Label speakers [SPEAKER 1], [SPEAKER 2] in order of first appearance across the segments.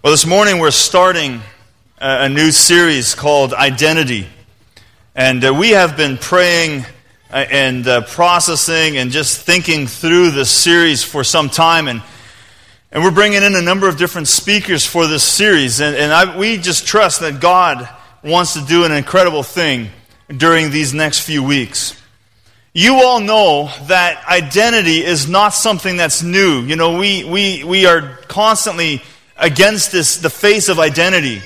[SPEAKER 1] Well, this morning we're starting a, new series called Identity. And uh, we have been praying uh, and uh, processing and just thinking through this series for some time. And, and we're bringing in a number of different speakers for this series. And, and I, we just trust that God wants to do an incredible thing during these next few weeks. You all know that identity is not something that's new. You know, we, we, we are constantly against this, the face of identity.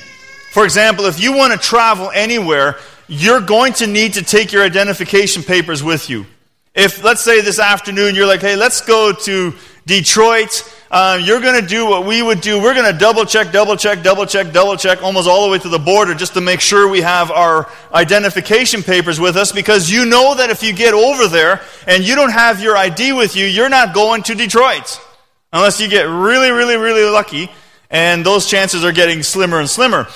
[SPEAKER 1] For example, if you want to travel anywhere, you're going to need to take your identification papers with you. If, let's say this afternoon, you're like, hey, let's go to Detroit, uh, you're going to do what we would do. We're going to double check, double check, double check, double check, almost all the way to the border just to make sure we have our identification papers with us because you know that if you get over there and you don't have your ID with you, you're not going to Detroit. Unless you get really, really, really lucky and those chances are getting slimmer and slimmer.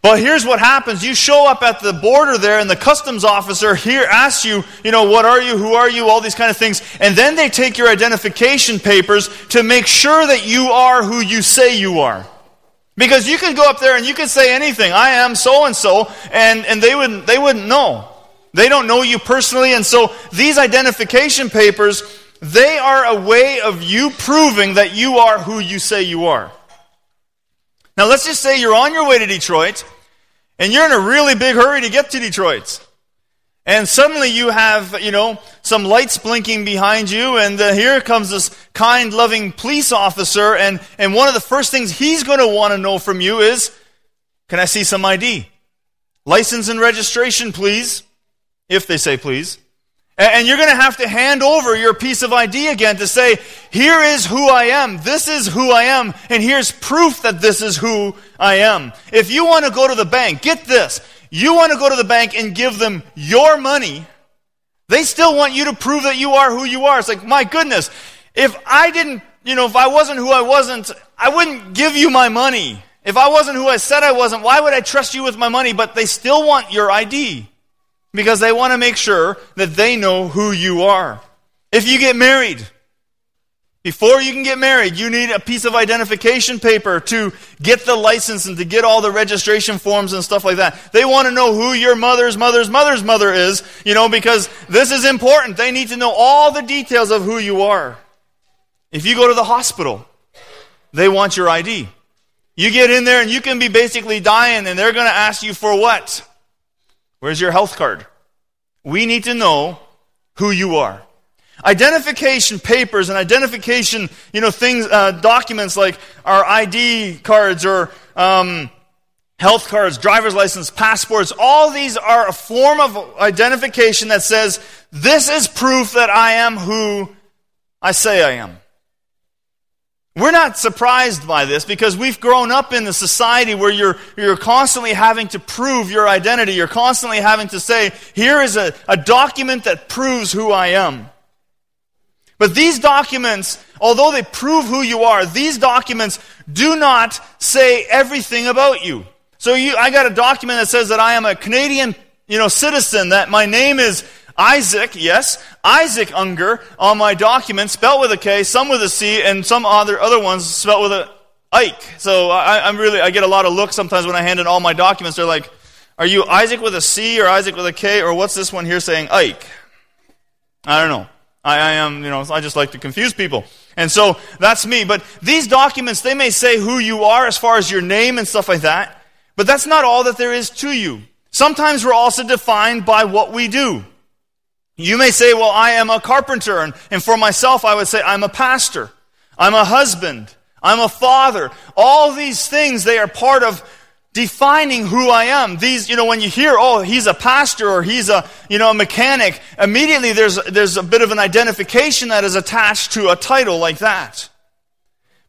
[SPEAKER 1] But here's what happens. You show up at the border there, and the customs officer here asks you, you know, what are you, who are you, all these kind of things. And then they take your identification papers to make sure that you are who you say you are. Because you could go up there and you could say anything. I am so and so, and and they wouldn't they wouldn't know. They don't know you personally, and so these identification papers, they are a way of you proving that you are who you say you are. Now, let's just say you're on your way to Detroit and you're in a really big hurry to get to Detroit. And suddenly you have, you know, some lights blinking behind you, and uh, here comes this kind, loving police officer, and, and one of the first things he's going to want to know from you is, can I see some ID? License and registration, please. If they say please. And you're going to have to hand over your piece of ID again to say, here is who I am. This is who I am. And here's proof that this is who I am. If you want to go to the bank, get this. You want to go to the bank and give them your money. They still want you to prove that you are who you are. It's like, my goodness, if I didn't, you know, if I wasn't who I wasn't, I wouldn't give you my money. If I wasn't who I said I wasn't, why would I trust you with my money? But they still want your ID because they want to make sure that they know who you are. If you get married, before you can get married, you need a piece of identification paper to get the license and to get all the registration forms and stuff like that. They want to know who your mother's mother's mother's mother is, you know, because this is important. They need to know all the details of who you are. If you go to the hospital, they want your ID. You get in there and you can be basically dying and they're going to ask you for what? Where's your health card? We need to know who you are. Identification papers and identification, you know, things, uh, documents like our ID cards or um, health cards, driver's license, passports, all these are a form of identification that says, this is proof that I am who I say I am. We're not surprised by this because we've grown up in a society where you're, you're constantly having to prove your identity. You're constantly having to say, here is a, a document that proves who I am. But these documents, although they prove who you are, these documents do not say everything about you. So you, I got a document that says that I am a Canadian, you know, citizen, that my name is Isaac, yes, Isaac Unger on my document, spelled with a K, some with a C, and some other other ones spelled with a Ike. So I, am really I get a lot of looks sometimes when I hand in all my documents. They're like, "Are you Isaac with a C or Isaac with a K or what's this one here saying Ike?" I don't know. I, I am, you know, I just like to confuse people. And so that's me. But these documents, they may say who you are as far as your name and stuff like that. But that's not all that there is to you. Sometimes we're also defined by what we do. You may say, well, I am a carpenter, and, and for myself, I would say, I'm a pastor. I'm a husband. I'm a father. All these things, they are part of defining who I am. These, you know, when you hear, oh, he's a pastor or he's a, you know, a mechanic, immediately there's, there's a bit of an identification that is attached to a title like that.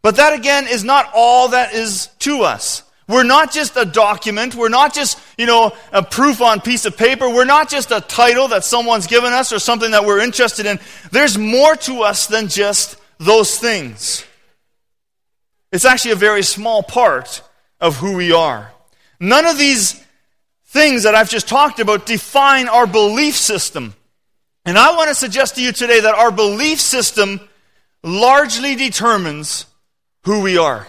[SPEAKER 1] But that again is not all that is to us. We're not just a document. We're not just, you know, a proof on piece of paper. We're not just a title that someone's given us or something that we're interested in. There's more to us than just those things. It's actually a very small part of who we are. None of these things that I've just talked about define our belief system. And I want to suggest to you today that our belief system largely determines who we are.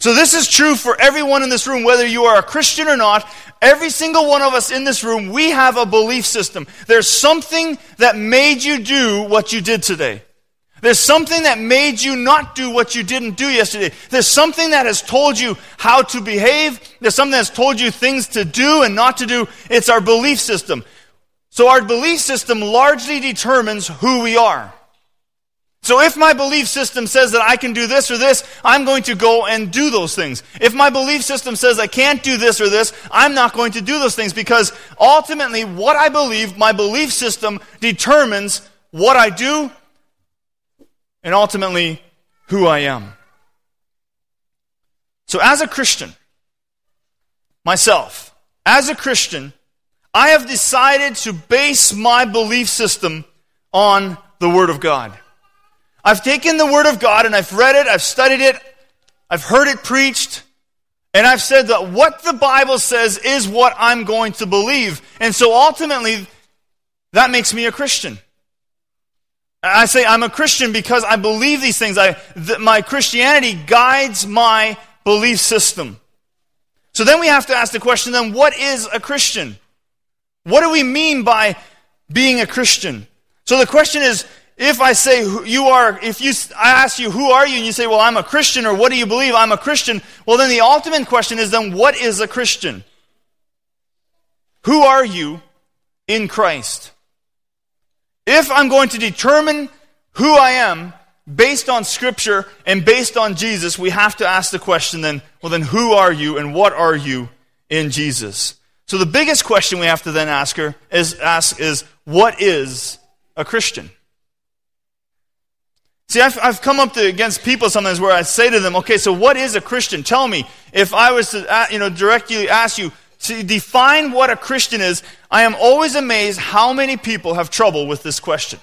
[SPEAKER 1] So this is true for everyone in this room, whether you are a Christian or not. Every single one of us in this room, we have a belief system. There's something that made you do what you did today. There's something that made you not do what you didn't do yesterday. There's something that has told you how to behave. There's something that's told you things to do and not to do. It's our belief system. So our belief system largely determines who we are. So if my belief system says that I can do this or this, I'm going to go and do those things. If my belief system says I can't do this or this, I'm not going to do those things because ultimately what I believe, my belief system determines what I do and ultimately who I am. So as a Christian, myself, as a Christian, I have decided to base my belief system on the Word of God. I've taken the Word of God and I've read it, I've studied it, I've heard it preached, and I've said that what the Bible says is what I'm going to believe. And so ultimately, that makes me a Christian. I say I'm a Christian because I believe these things. I, th- my Christianity guides my belief system. So then we have to ask the question then, what is a Christian? What do we mean by being a Christian? So the question is, if I say you are, if you, I ask you, who are you? And you say, well, I'm a Christian, or what do you believe? I'm a Christian. Well, then the ultimate question is then, what is a Christian? Who are you in Christ? If I'm going to determine who I am based on Scripture and based on Jesus, we have to ask the question then, well, then who are you and what are you in Jesus? So the biggest question we have to then ask her is ask is what is a Christian? See, I've, I've come up to, against people sometimes where I say to them, okay, so what is a Christian? Tell me. If I was to, uh, you know, directly ask you to define what a Christian is, I am always amazed how many people have trouble with this question.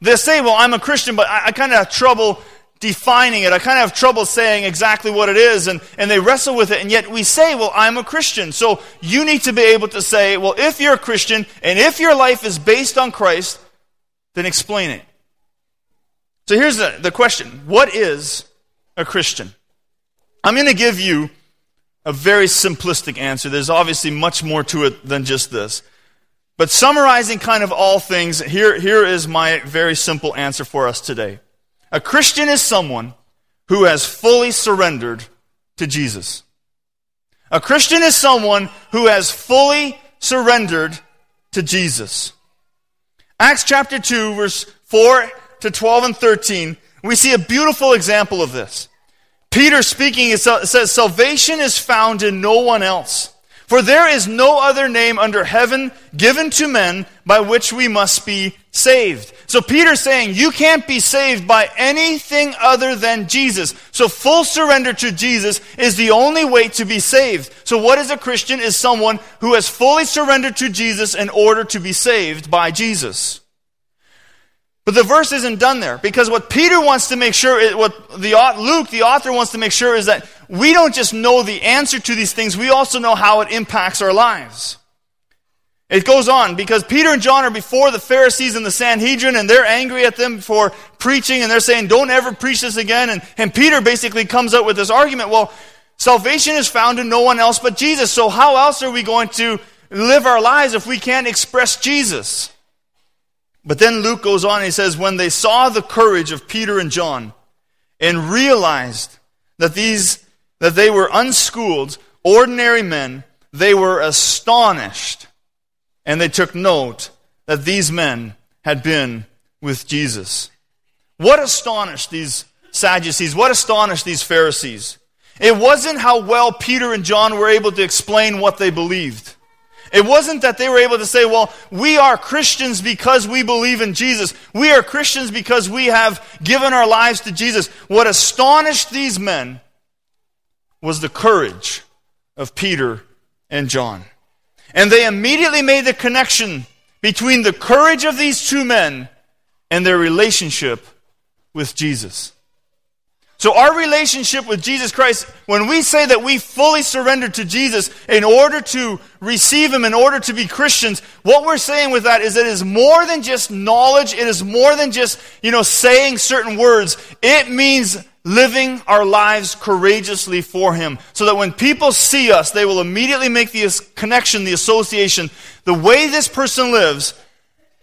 [SPEAKER 1] They say, well, I'm a Christian, but I, I kind of have trouble defining it. I kind of have trouble saying exactly what it is, and, and they wrestle with it. And yet we say, well, I'm a Christian. So you need to be able to say, well, if you're a Christian, and if your life is based on Christ, then explain it. So here's the, the question What is a Christian? I'm going to give you a very simplistic answer. There's obviously much more to it than just this. But summarizing kind of all things, here, here is my very simple answer for us today. A Christian is someone who has fully surrendered to Jesus. A Christian is someone who has fully surrendered to Jesus. Acts chapter 2, verse 4 to 12 and 13, we see a beautiful example of this. Peter speaking it says, Salvation is found in no one else. For there is no other name under heaven given to men by which we must be saved. So Peter's saying you can't be saved by anything other than Jesus. So full surrender to Jesus is the only way to be saved. So what is a Christian is someone who has fully surrendered to Jesus in order to be saved by Jesus. But the verse isn't done there because what Peter wants to make sure, what the, Luke, the author, wants to make sure is that we don't just know the answer to these things, we also know how it impacts our lives. It goes on because Peter and John are before the Pharisees and the Sanhedrin and they're angry at them for preaching and they're saying, don't ever preach this again. And, and Peter basically comes out with this argument, well, salvation is found in no one else but Jesus. So how else are we going to live our lives if we can't express Jesus? But then Luke goes on and he says, When they saw the courage of Peter and John and realized that these that they were unschooled, ordinary men, they were astonished. And they took note that these men had been with Jesus. What astonished these Sadducees? What astonished these Pharisees? It wasn't how well Peter and John were able to explain what they believed. It wasn't that they were able to say, well, we are Christians because we believe in Jesus. We are Christians because we have given our lives to Jesus. What astonished these men was the courage of Peter and John. And they immediately made the connection between the courage of these two men and their relationship with Jesus. So, our relationship with Jesus Christ, when we say that we fully surrender to Jesus in order to receive Him, in order to be Christians, what we're saying with that is it is more than just knowledge. It is more than just, you know, saying certain words. It means living our lives courageously for Him. So that when people see us, they will immediately make the connection, the association. The way this person lives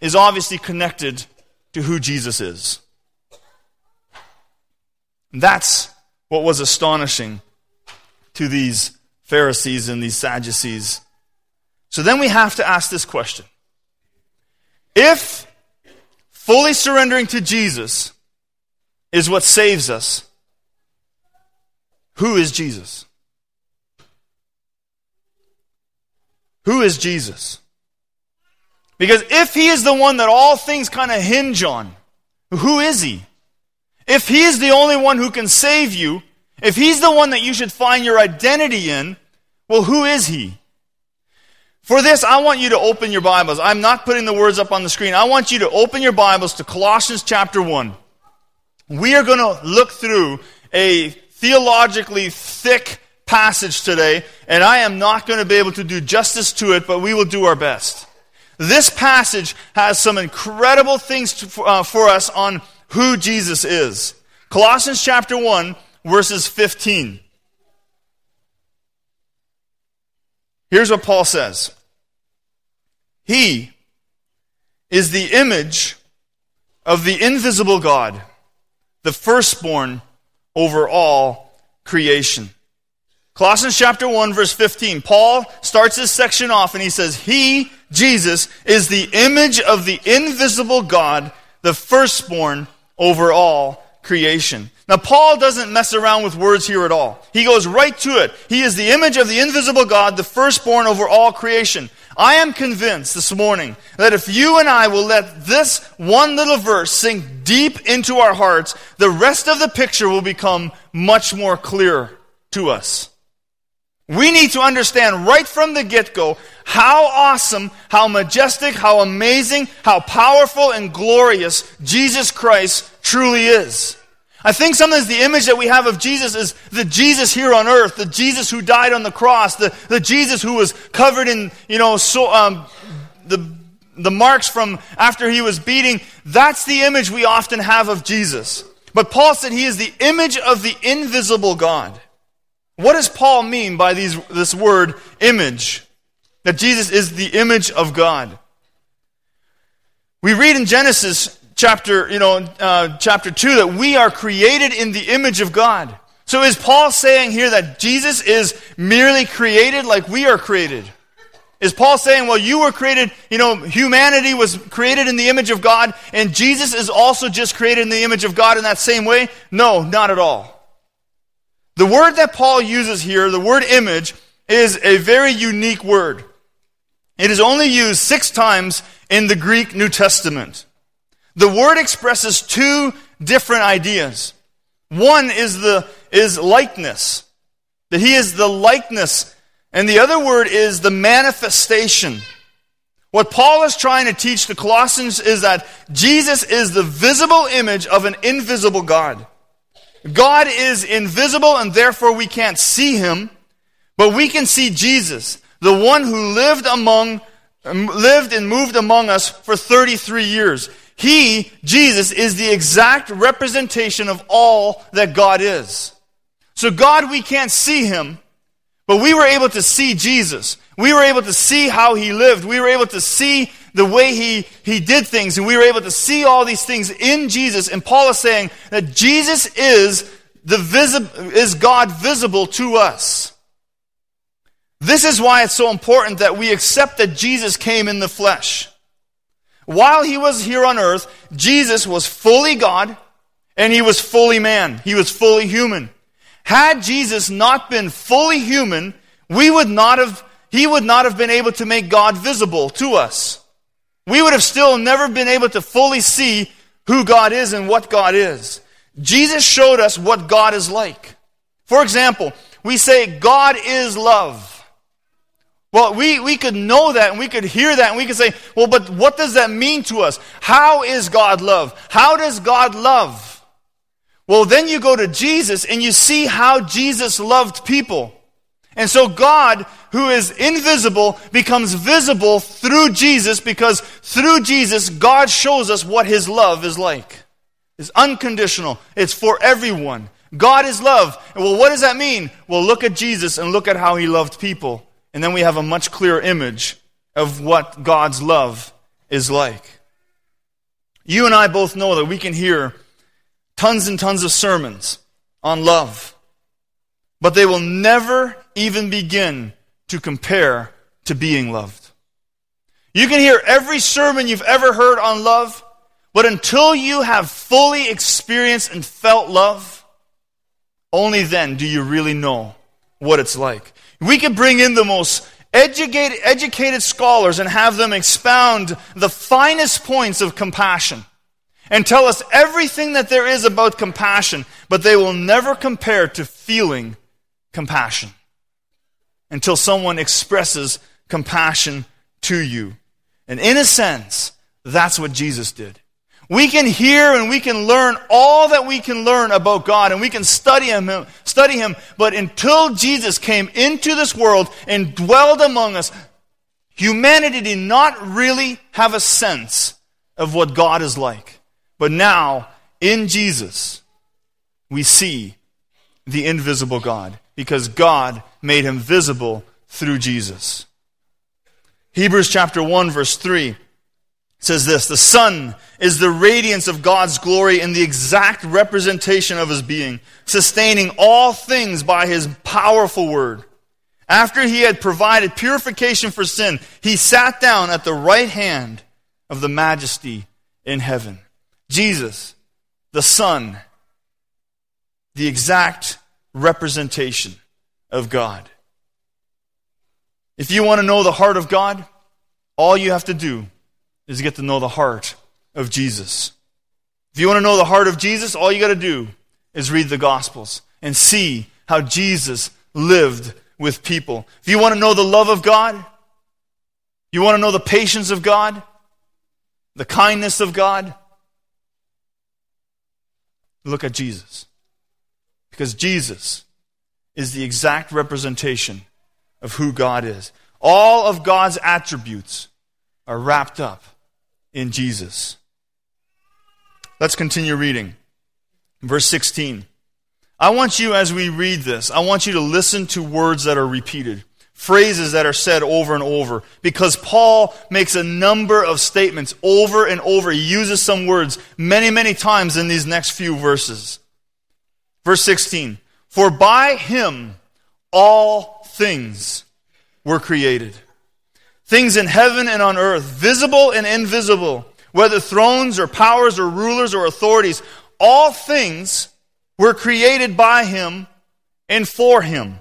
[SPEAKER 1] is obviously connected to who Jesus is. That's what was astonishing to these Pharisees and these Sadducees. So then we have to ask this question If fully surrendering to Jesus is what saves us, who is Jesus? Who is Jesus? Because if he is the one that all things kind of hinge on, who is he? If he is the only one who can save you, if he's the one that you should find your identity in, well, who is he? For this, I want you to open your Bibles. I'm not putting the words up on the screen. I want you to open your Bibles to Colossians chapter 1. We are going to look through a theologically thick passage today, and I am not going to be able to do justice to it, but we will do our best. This passage has some incredible things to, uh, for us on who Jesus is. Colossians chapter 1, verses 15. Here's what Paul says He is the image of the invisible God, the firstborn over all creation. Colossians chapter 1 verse 15. Paul starts this section off and he says, He, Jesus, is the image of the invisible God, the firstborn over all creation. Now, Paul doesn't mess around with words here at all. He goes right to it. He is the image of the invisible God, the firstborn over all creation. I am convinced this morning that if you and I will let this one little verse sink deep into our hearts, the rest of the picture will become much more clear to us. We need to understand right from the get go how awesome, how majestic, how amazing, how powerful and glorious Jesus Christ truly is. I think sometimes the image that we have of Jesus is the Jesus here on earth, the Jesus who died on the cross, the, the Jesus who was covered in, you know, so, um, the, the marks from after he was beating. That's the image we often have of Jesus. But Paul said he is the image of the invisible God. What does Paul mean by these, this word image? That Jesus is the image of God. We read in Genesis chapter, you know, uh, chapter 2 that we are created in the image of God. So is Paul saying here that Jesus is merely created like we are created? Is Paul saying, well, you were created, you know, humanity was created in the image of God, and Jesus is also just created in the image of God in that same way? No, not at all. The word that Paul uses here, the word image, is a very unique word. It is only used six times in the Greek New Testament. The word expresses two different ideas. One is the is likeness, that he is the likeness, and the other word is the manifestation. What Paul is trying to teach the Colossians is that Jesus is the visible image of an invisible God. God is invisible and therefore we can't see him, but we can see Jesus, the one who lived among um, lived and moved among us for 33 years. He, Jesus, is the exact representation of all that God is. So God, we can't see him, but we were able to see Jesus. We were able to see how he lived. We were able to see the way he, he did things, and we were able to see all these things in Jesus. And Paul is saying that Jesus is the visi- is God visible to us. This is why it's so important that we accept that Jesus came in the flesh. While he was here on earth, Jesus was fully God and he was fully man. He was fully human. Had Jesus not been fully human, we would not have, he would not have been able to make God visible to us we would have still never been able to fully see who God is and what God is. Jesus showed us what God is like. For example, we say God is love. Well, we, we could know that and we could hear that and we could say, well, but what does that mean to us? How is God love? How does God love? Well, then you go to Jesus and you see how Jesus loved people. And so God, who is invisible, becomes visible through Jesus because through Jesus, God shows us what his love is like. It's unconditional. It's for everyone. God is love. Well, what does that mean? Well, look at Jesus and look at how he loved people. And then we have a much clearer image of what God's love is like. You and I both know that we can hear tons and tons of sermons on love, but they will never even begin to compare to being loved. You can hear every sermon you've ever heard on love, but until you have fully experienced and felt love, only then do you really know what it's like. We could bring in the most educated, educated scholars and have them expound the finest points of compassion and tell us everything that there is about compassion, but they will never compare to feeling compassion until someone expresses compassion to you. And in a sense, that's what Jesus did. We can hear and we can learn all that we can learn about God and we can study him, study him, but until Jesus came into this world and dwelled among us, humanity did not really have a sense of what God is like. But now, in Jesus, we see the invisible God because God made him visible through Jesus. Hebrews chapter 1 verse 3 says this, the Son is the radiance of God's glory and the exact representation of his being, sustaining all things by his powerful word. After he had provided purification for sin, he sat down at the right hand of the majesty in heaven. Jesus, the Son, the exact representation of God. If you want to know the heart of God, all you have to do is get to know the heart of Jesus. If you want to know the heart of Jesus, all you got to do is read the Gospels and see how Jesus lived with people. If you want to know the love of God, you want to know the patience of God, the kindness of God, look at Jesus. Because Jesus is the exact representation of who God is. All of God's attributes are wrapped up in Jesus. Let's continue reading. Verse 16. I want you, as we read this, I want you to listen to words that are repeated, phrases that are said over and over, because Paul makes a number of statements over and over. He uses some words many, many times in these next few verses. Verse 16. For by him all things were created things in heaven and on earth, visible and invisible, whether thrones or powers or rulers or authorities, all things were created by him and for him.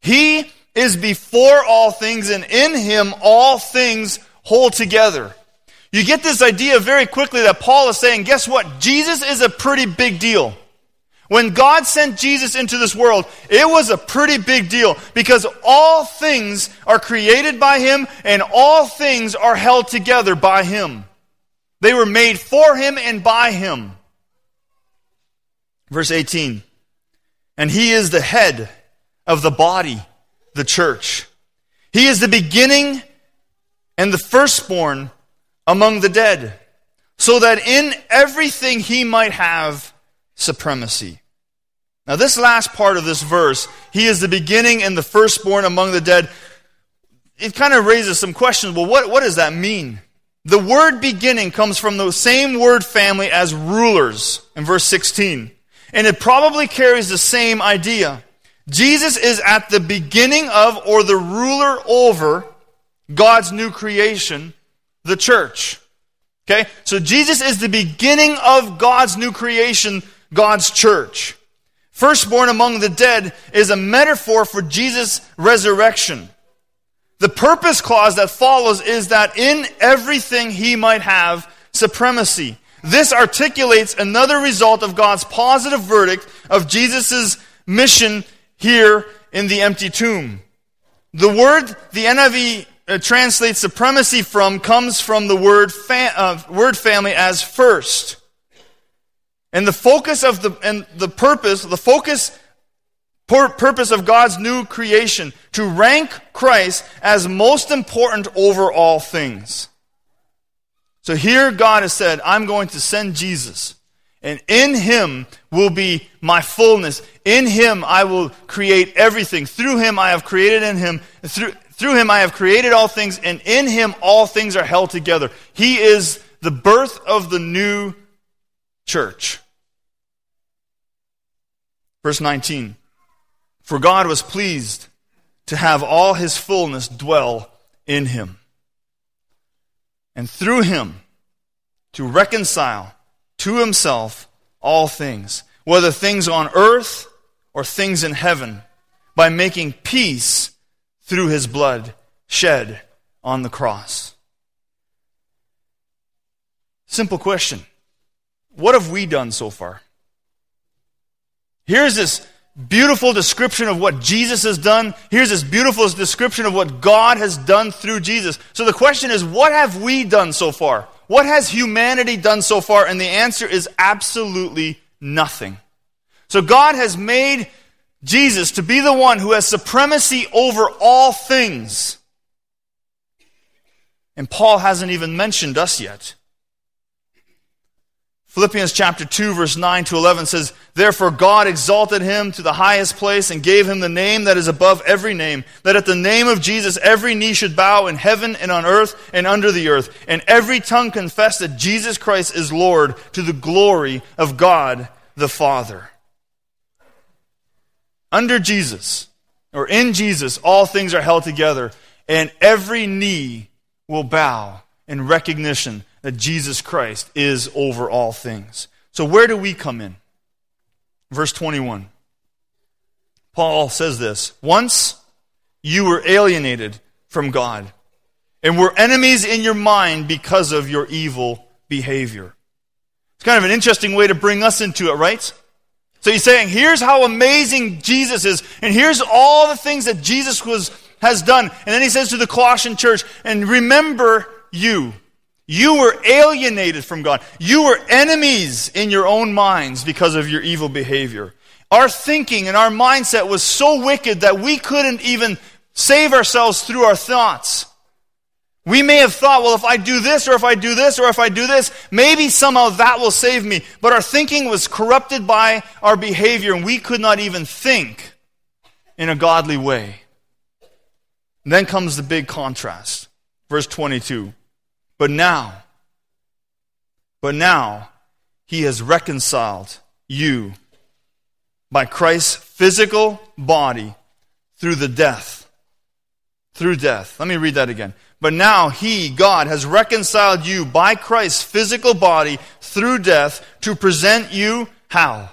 [SPEAKER 1] He is before all things, and in him all things hold together. You get this idea very quickly that Paul is saying, guess what? Jesus is a pretty big deal. When God sent Jesus into this world, it was a pretty big deal because all things are created by Him and all things are held together by Him. They were made for Him and by Him. Verse 18. And He is the head of the body, the church. He is the beginning and the firstborn among the dead, so that in everything He might have supremacy. Now, this last part of this verse, he is the beginning and the firstborn among the dead. It kind of raises some questions. Well, what, what does that mean? The word beginning comes from the same word family as rulers in verse 16. And it probably carries the same idea. Jesus is at the beginning of or the ruler over God's new creation, the church. Okay? So Jesus is the beginning of God's new creation, God's church. Firstborn among the dead is a metaphor for Jesus' resurrection. The purpose clause that follows is that in everything he might have supremacy. This articulates another result of God's positive verdict of Jesus' mission here in the empty tomb. The word the NIV uh, translates supremacy from comes from the word, fa- uh, word family as first. And the focus of the, and the purpose, the focus, purpose of God's new creation, to rank Christ as most important over all things. So here God has said, I'm going to send Jesus And in him will be my fullness. In him I will create everything. Through him I have created in him. Through, through him I have created all things, and in him all things are held together. He is the birth of the new church. Verse 19 For God was pleased to have all his fullness dwell in him, and through him to reconcile to himself all things, whether things on earth or things in heaven, by making peace through his blood shed on the cross. Simple question. What have we done so far? Here's this beautiful description of what Jesus has done. Here's this beautiful description of what God has done through Jesus. So the question is, what have we done so far? What has humanity done so far? And the answer is absolutely nothing. So God has made Jesus to be the one who has supremacy over all things. And Paul hasn't even mentioned us yet. Philippians chapter 2 verse 9 to 11 says, Therefore God exalted him to the highest place and gave him the name that is above every name, that at the name of Jesus every knee should bow in heaven and on earth and under the earth, and every tongue confess that Jesus Christ is Lord to the glory of God the Father. Under Jesus, or in Jesus, all things are held together, and every knee will bow in recognition that Jesus Christ is over all things. So, where do we come in? Verse 21. Paul says this Once you were alienated from God and were enemies in your mind because of your evil behavior. It's kind of an interesting way to bring us into it, right? So he's saying, here's how amazing Jesus is, and here's all the things that Jesus was, has done. And then he says to the Colossian church, and remember you. You were alienated from God. You were enemies in your own minds because of your evil behavior. Our thinking and our mindset was so wicked that we couldn't even save ourselves through our thoughts. We may have thought, well, if I do this, or if I do this, or if I do this, maybe somehow that will save me. But our thinking was corrupted by our behavior, and we could not even think in a godly way. And then comes the big contrast. Verse 22. But now, but now, he has reconciled you by Christ's physical body through the death. Through death. Let me read that again. But now he, God, has reconciled you by Christ's physical body through death to present you how?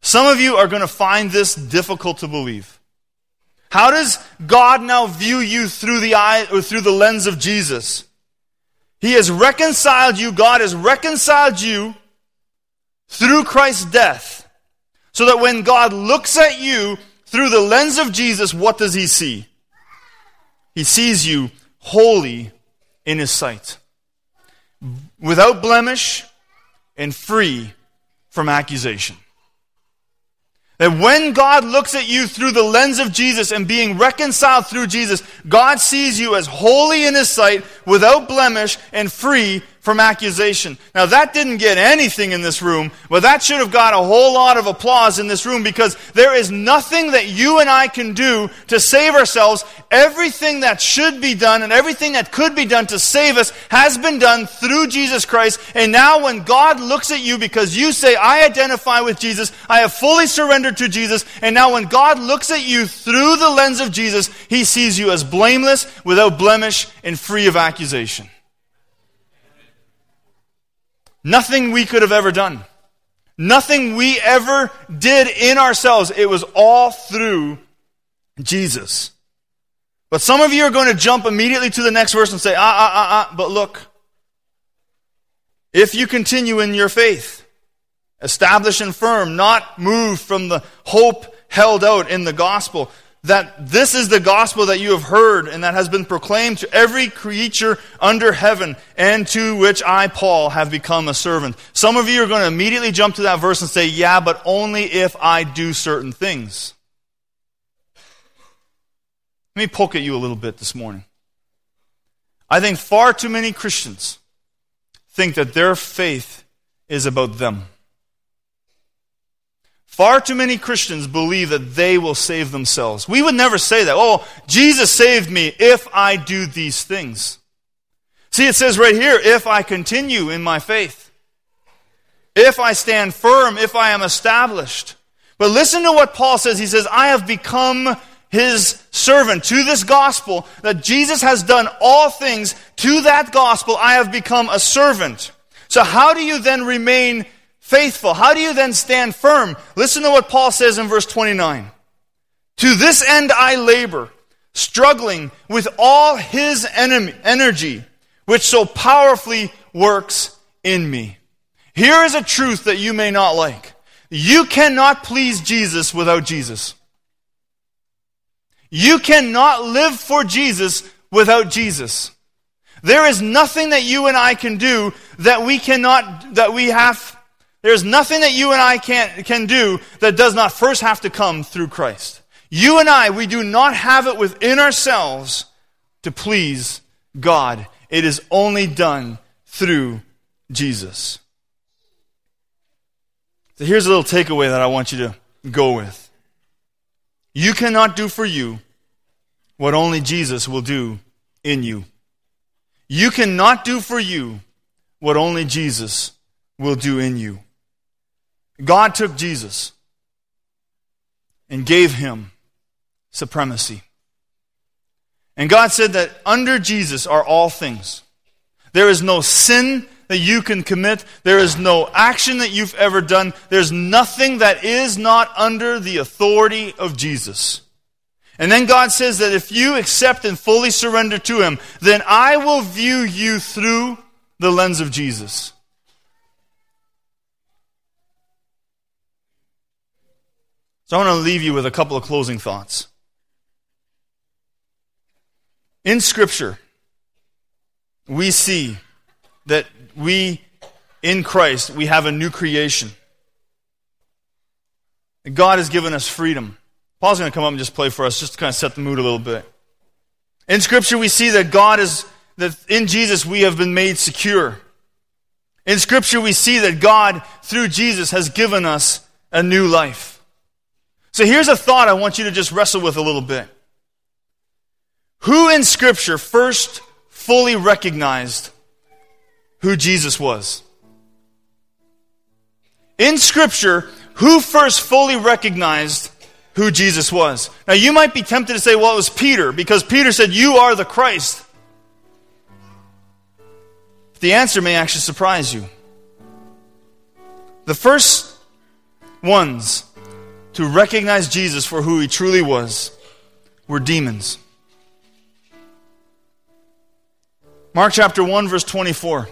[SPEAKER 1] Some of you are going to find this difficult to believe. How does God now view you through the eye or through the lens of Jesus? He has reconciled you, God has reconciled you through Christ's death. So that when God looks at you through the lens of Jesus, what does he see? He sees you holy in his sight, without blemish and free from accusation. That when God looks at you through the lens of Jesus and being reconciled through Jesus, God sees you as holy in His sight, without blemish, and free from accusation. Now, that didn't get anything in this room, but that should have got a whole lot of applause in this room because there is nothing that you and I can do to save ourselves. Everything that should be done and everything that could be done to save us has been done through Jesus Christ. And now, when God looks at you because you say, I identify with Jesus, I have fully surrendered to Jesus, and now when God looks at you through the lens of Jesus, He sees you as blameless, without blemish, and free of accusation. Nothing we could have ever done. Nothing we ever did in ourselves. It was all through Jesus. But some of you are going to jump immediately to the next verse and say, ah, ah, ah, ah, but look. If you continue in your faith, established and firm, not moved from the hope held out in the gospel, that this is the gospel that you have heard and that has been proclaimed to every creature under heaven and to which I, Paul, have become a servant. Some of you are going to immediately jump to that verse and say, yeah, but only if I do certain things. Let me poke at you a little bit this morning. I think far too many Christians think that their faith is about them. Far too many Christians believe that they will save themselves. We would never say that. Oh, Jesus saved me if I do these things. See, it says right here, if I continue in my faith, if I stand firm, if I am established. But listen to what Paul says. He says, I have become his servant to this gospel, that Jesus has done all things to that gospel. I have become a servant. So how do you then remain faithful? How do you then stand firm? Listen to what Paul says in verse 29. To this end I labor, struggling with all his enemy, energy, which so powerfully works in me. Here is a truth that you may not like. You cannot please Jesus without Jesus. You cannot live for Jesus without Jesus. There is nothing that you and I can do that we cannot, that we have, there's nothing that you and I can, can do that does not first have to come through Christ. You and I, we do not have it within ourselves to please God. It is only done through Jesus. So here's a little takeaway that I want you to go with. You cannot do for you what only Jesus will do in you. You cannot do for you what only Jesus will do in you. God took Jesus and gave him supremacy. And God said that under Jesus are all things. There is no sin that you can commit. There is no action that you've ever done. There's nothing that is not under the authority of Jesus. And then God says that if you accept and fully surrender to Him, then I will view you through the lens of Jesus. So I want to leave you with a couple of closing thoughts. In Scripture, we see that we, in Christ, we have a new creation. God has given us freedom. Paul's going to come up and just play for us, just to kind of set the mood a little bit. In Scripture, we see that God is, that in Jesus we have been made secure. In Scripture, we see that God, through Jesus, has given us a new life. So here's a thought I want you to just wrestle with a little bit. Who in Scripture first fully recognized who Jesus was? In Scripture, who first fully recognized who Jesus was. Now, you might be tempted to say, well, it was Peter, because Peter said, You are the Christ. The answer may actually surprise you. The first ones to recognize Jesus for who he truly was were demons. Mark chapter 1, verse 24.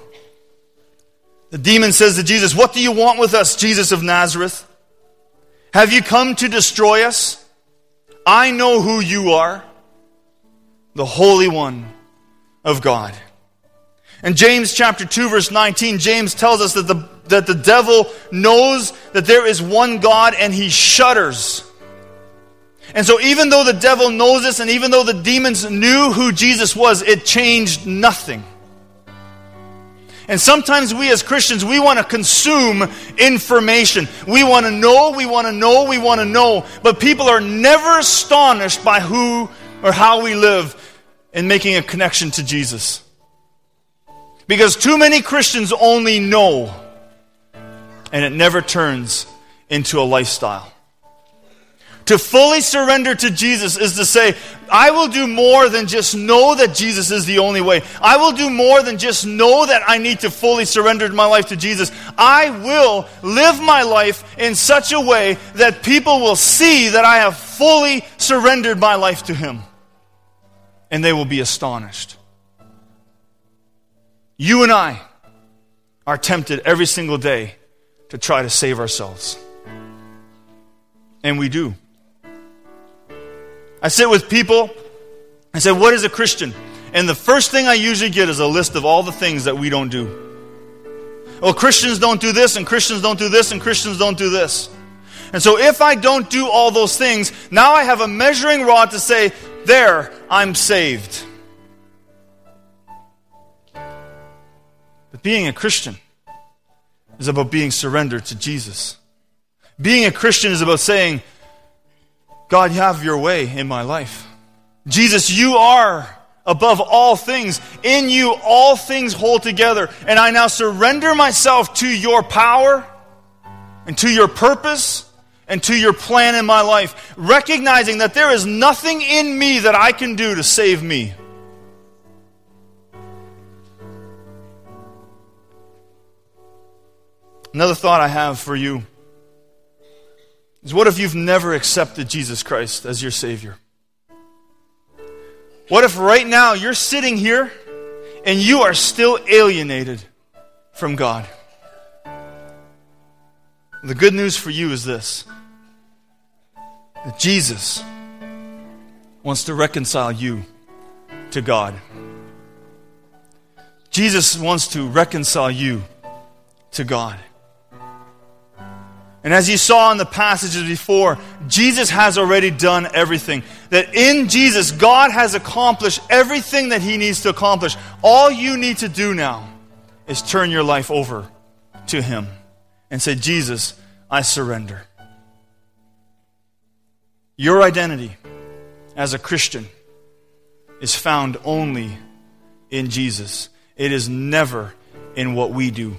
[SPEAKER 1] The demon says to Jesus, What do you want with us, Jesus of Nazareth? Have you come to destroy us? I know who you are, the Holy One of God. In James chapter 2 verse 19, James tells us that the, that the devil knows that there is one God and he shudders. And so even though the devil knows this and even though the demons knew who Jesus was, it changed nothing. And sometimes we as Christians, we want to consume information. We want to know, we want to know, we want to know. But people are never astonished by who or how we live in making a connection to Jesus. Because too many Christians only know, and it never turns into a lifestyle. To fully surrender to Jesus is to say, I will do more than just know that Jesus is the only way. I will do more than just know that I need to fully surrender my life to Jesus. I will live my life in such a way that people will see that I have fully surrendered my life to Him. And they will be astonished. You and I are tempted every single day to try to save ourselves. And we do. I sit with people. I say, What is a Christian? And the first thing I usually get is a list of all the things that we don't do. Well, Christians don't do this, and Christians don't do this, and Christians don't do this. And so if I don't do all those things, now I have a measuring rod to say, There, I'm saved. But being a Christian is about being surrendered to Jesus. Being a Christian is about saying, God, have your way in my life. Jesus, you are above all things. In you, all things hold together. And I now surrender myself to your power and to your purpose and to your plan in my life, recognizing that there is nothing in me that I can do to save me. Another thought I have for you is what if you've never accepted Jesus Christ as your Savior? What if right now you're sitting here and you are still alienated from God? The good news for you is this that Jesus wants to reconcile you to God. Jesus wants to reconcile you to God. And as you saw in the passages before, Jesus has already done everything. That in Jesus, God has accomplished everything that He needs to accomplish. All you need to do now is turn your life over to Him and say, Jesus, I surrender. Your identity as a Christian is found only in Jesus, it is never in what we do.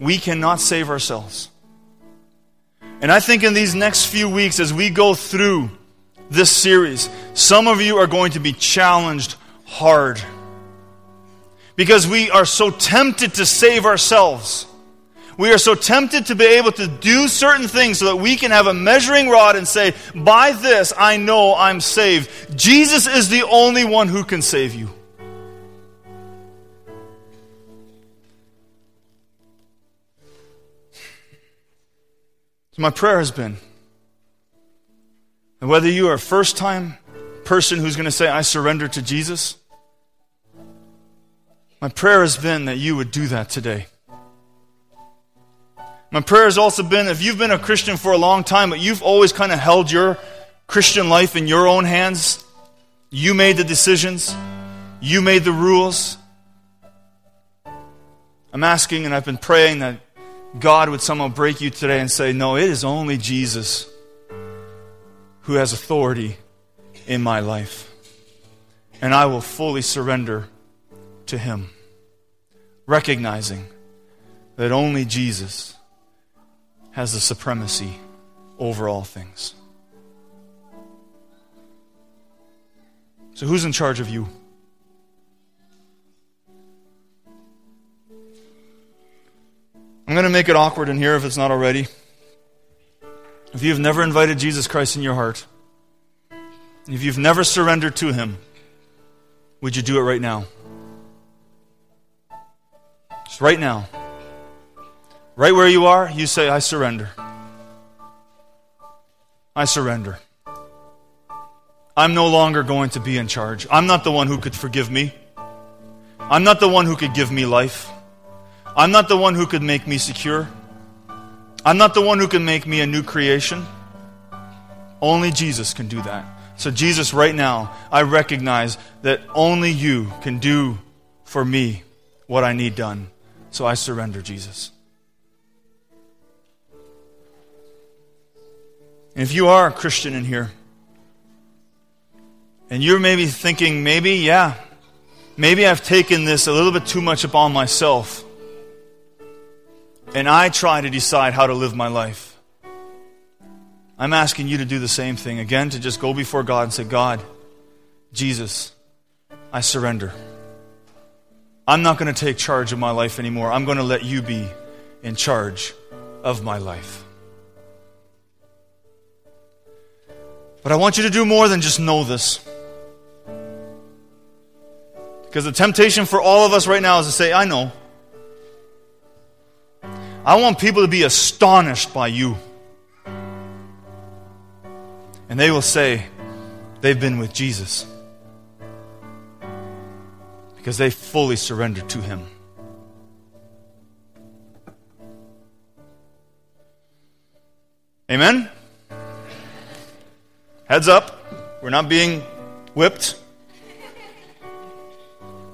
[SPEAKER 1] We cannot save ourselves. And I think in these next few weeks, as we go through this series, some of you are going to be challenged hard. Because we are so tempted to save ourselves. We are so tempted to be able to do certain things so that we can have a measuring rod and say, By this I know I'm saved. Jesus is the only one who can save you. My prayer has been that whether you are a first time person who's going to say, I surrender to Jesus, my prayer has been that you would do that today. My prayer has also been if you've been a Christian for a long time, but you've always kind of held your Christian life in your own hands, you made the decisions, you made the rules. I'm asking and I've been praying that God would somehow break you today and say, No, it is only Jesus who has authority in my life. And I will fully surrender to Him, recognizing that only Jesus has the supremacy over all things. So, who's in charge of you? I'm going to make it awkward in here if it's not already. If you've never invited Jesus Christ in your heart, if you've never surrendered to Him, would you do it right now? Just right now. Right where you are, you say, I surrender. I surrender. I'm no longer going to be in charge. I'm not the one who could forgive me. I'm not the one who could give me life. I'm not the one who could make me secure. I'm not the one who can make me a new creation. Only Jesus can do that. So, Jesus, right now, I recognize that only you can do for me what I need done. So I surrender, Jesus. And if you are a Christian in here, and you're maybe thinking, maybe, yeah, maybe I've taken this a little bit too much upon myself and I try to decide how to live my life. I'm asking you to do the same thing. Again, to just go before God and say, God, Jesus, I surrender. I'm not going to take charge of my life anymore. I'm going to let you be in charge of my life. But I want you to do more than just know this. Because the temptation for all of us right now is to say, I know. I want people to be astonished by you. And they will say they've been with Jesus because they fully surrendered to Him. Amen? Heads up, we're not being whipped.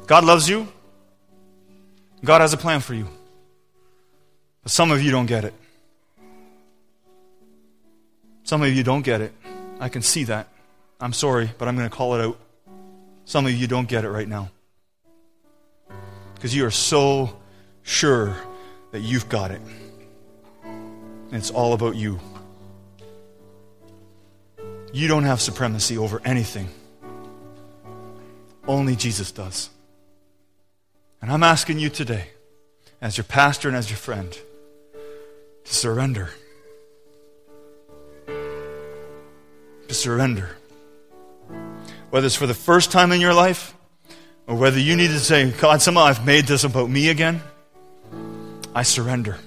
[SPEAKER 1] God loves you. God has a plan for you. But some of you don't get it. Some of you don't get it. I can see that. I'm sorry, but I'm going to call it out. Some of you don't get it right now. Because you are so sure that you've got it. And it's all about you. You don't have supremacy over anything. Only Jesus does. And I'm asking you today, as your pastor and as your friend, to surrender. To surrender. Whether it's for the first time in your life, or whether you need to say, God, somehow I've made this about me again, I surrender.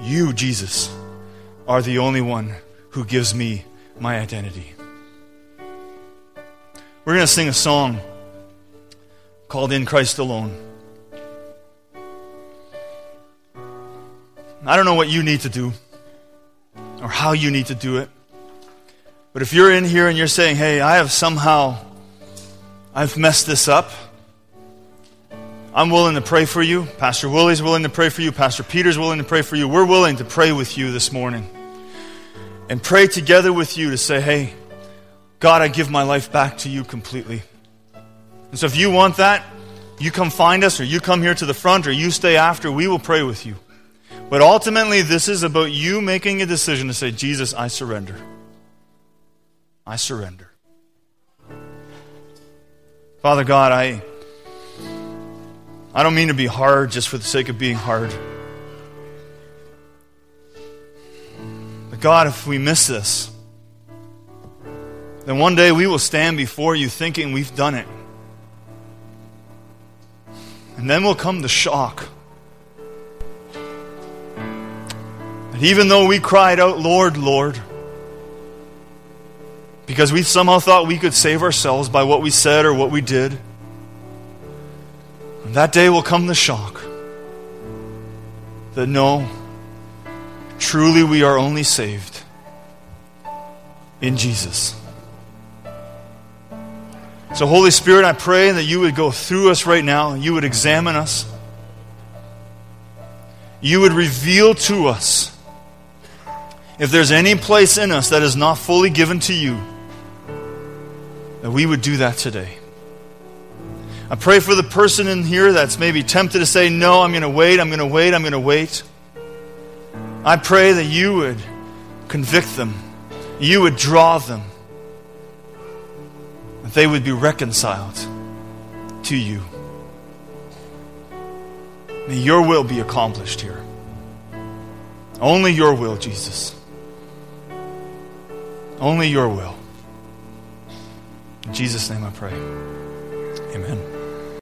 [SPEAKER 1] You, Jesus, are the only one who gives me my identity. We're going to sing a song called In Christ Alone. I don't know what you need to do or how you need to do it. But if you're in here and you're saying, hey, I have somehow, I've messed this up, I'm willing to pray for you. Pastor Willie's willing to pray for you. Pastor Peter's willing to pray for you. We're willing to pray with you this morning and pray together with you to say, hey, God, I give my life back to you completely. And so if you want that, you come find us, or you come here to the front, or you stay after. We will pray with you. But ultimately, this is about you making a decision to say, Jesus, I surrender. I surrender. Father God, I, I don't mean to be hard just for the sake of being hard. But God, if we miss this, then one day we will stand before you thinking we've done it. And then will come the shock. Even though we cried out, Lord, Lord, because we somehow thought we could save ourselves by what we said or what we did, and that day will come the shock that no, truly we are only saved in Jesus. So, Holy Spirit, I pray that you would go through us right now. You would examine us. You would reveal to us if there's any place in us that is not fully given to you, that we would do that today. I pray for the person in here that's maybe tempted to say, No, I'm going to wait, I'm going to wait, I'm going to wait. I pray that you would convict them, you would draw them that they would be reconciled to you. May your will be accomplished here. Only your will, Jesus. Only your will. In Jesus' name I pray. Amen.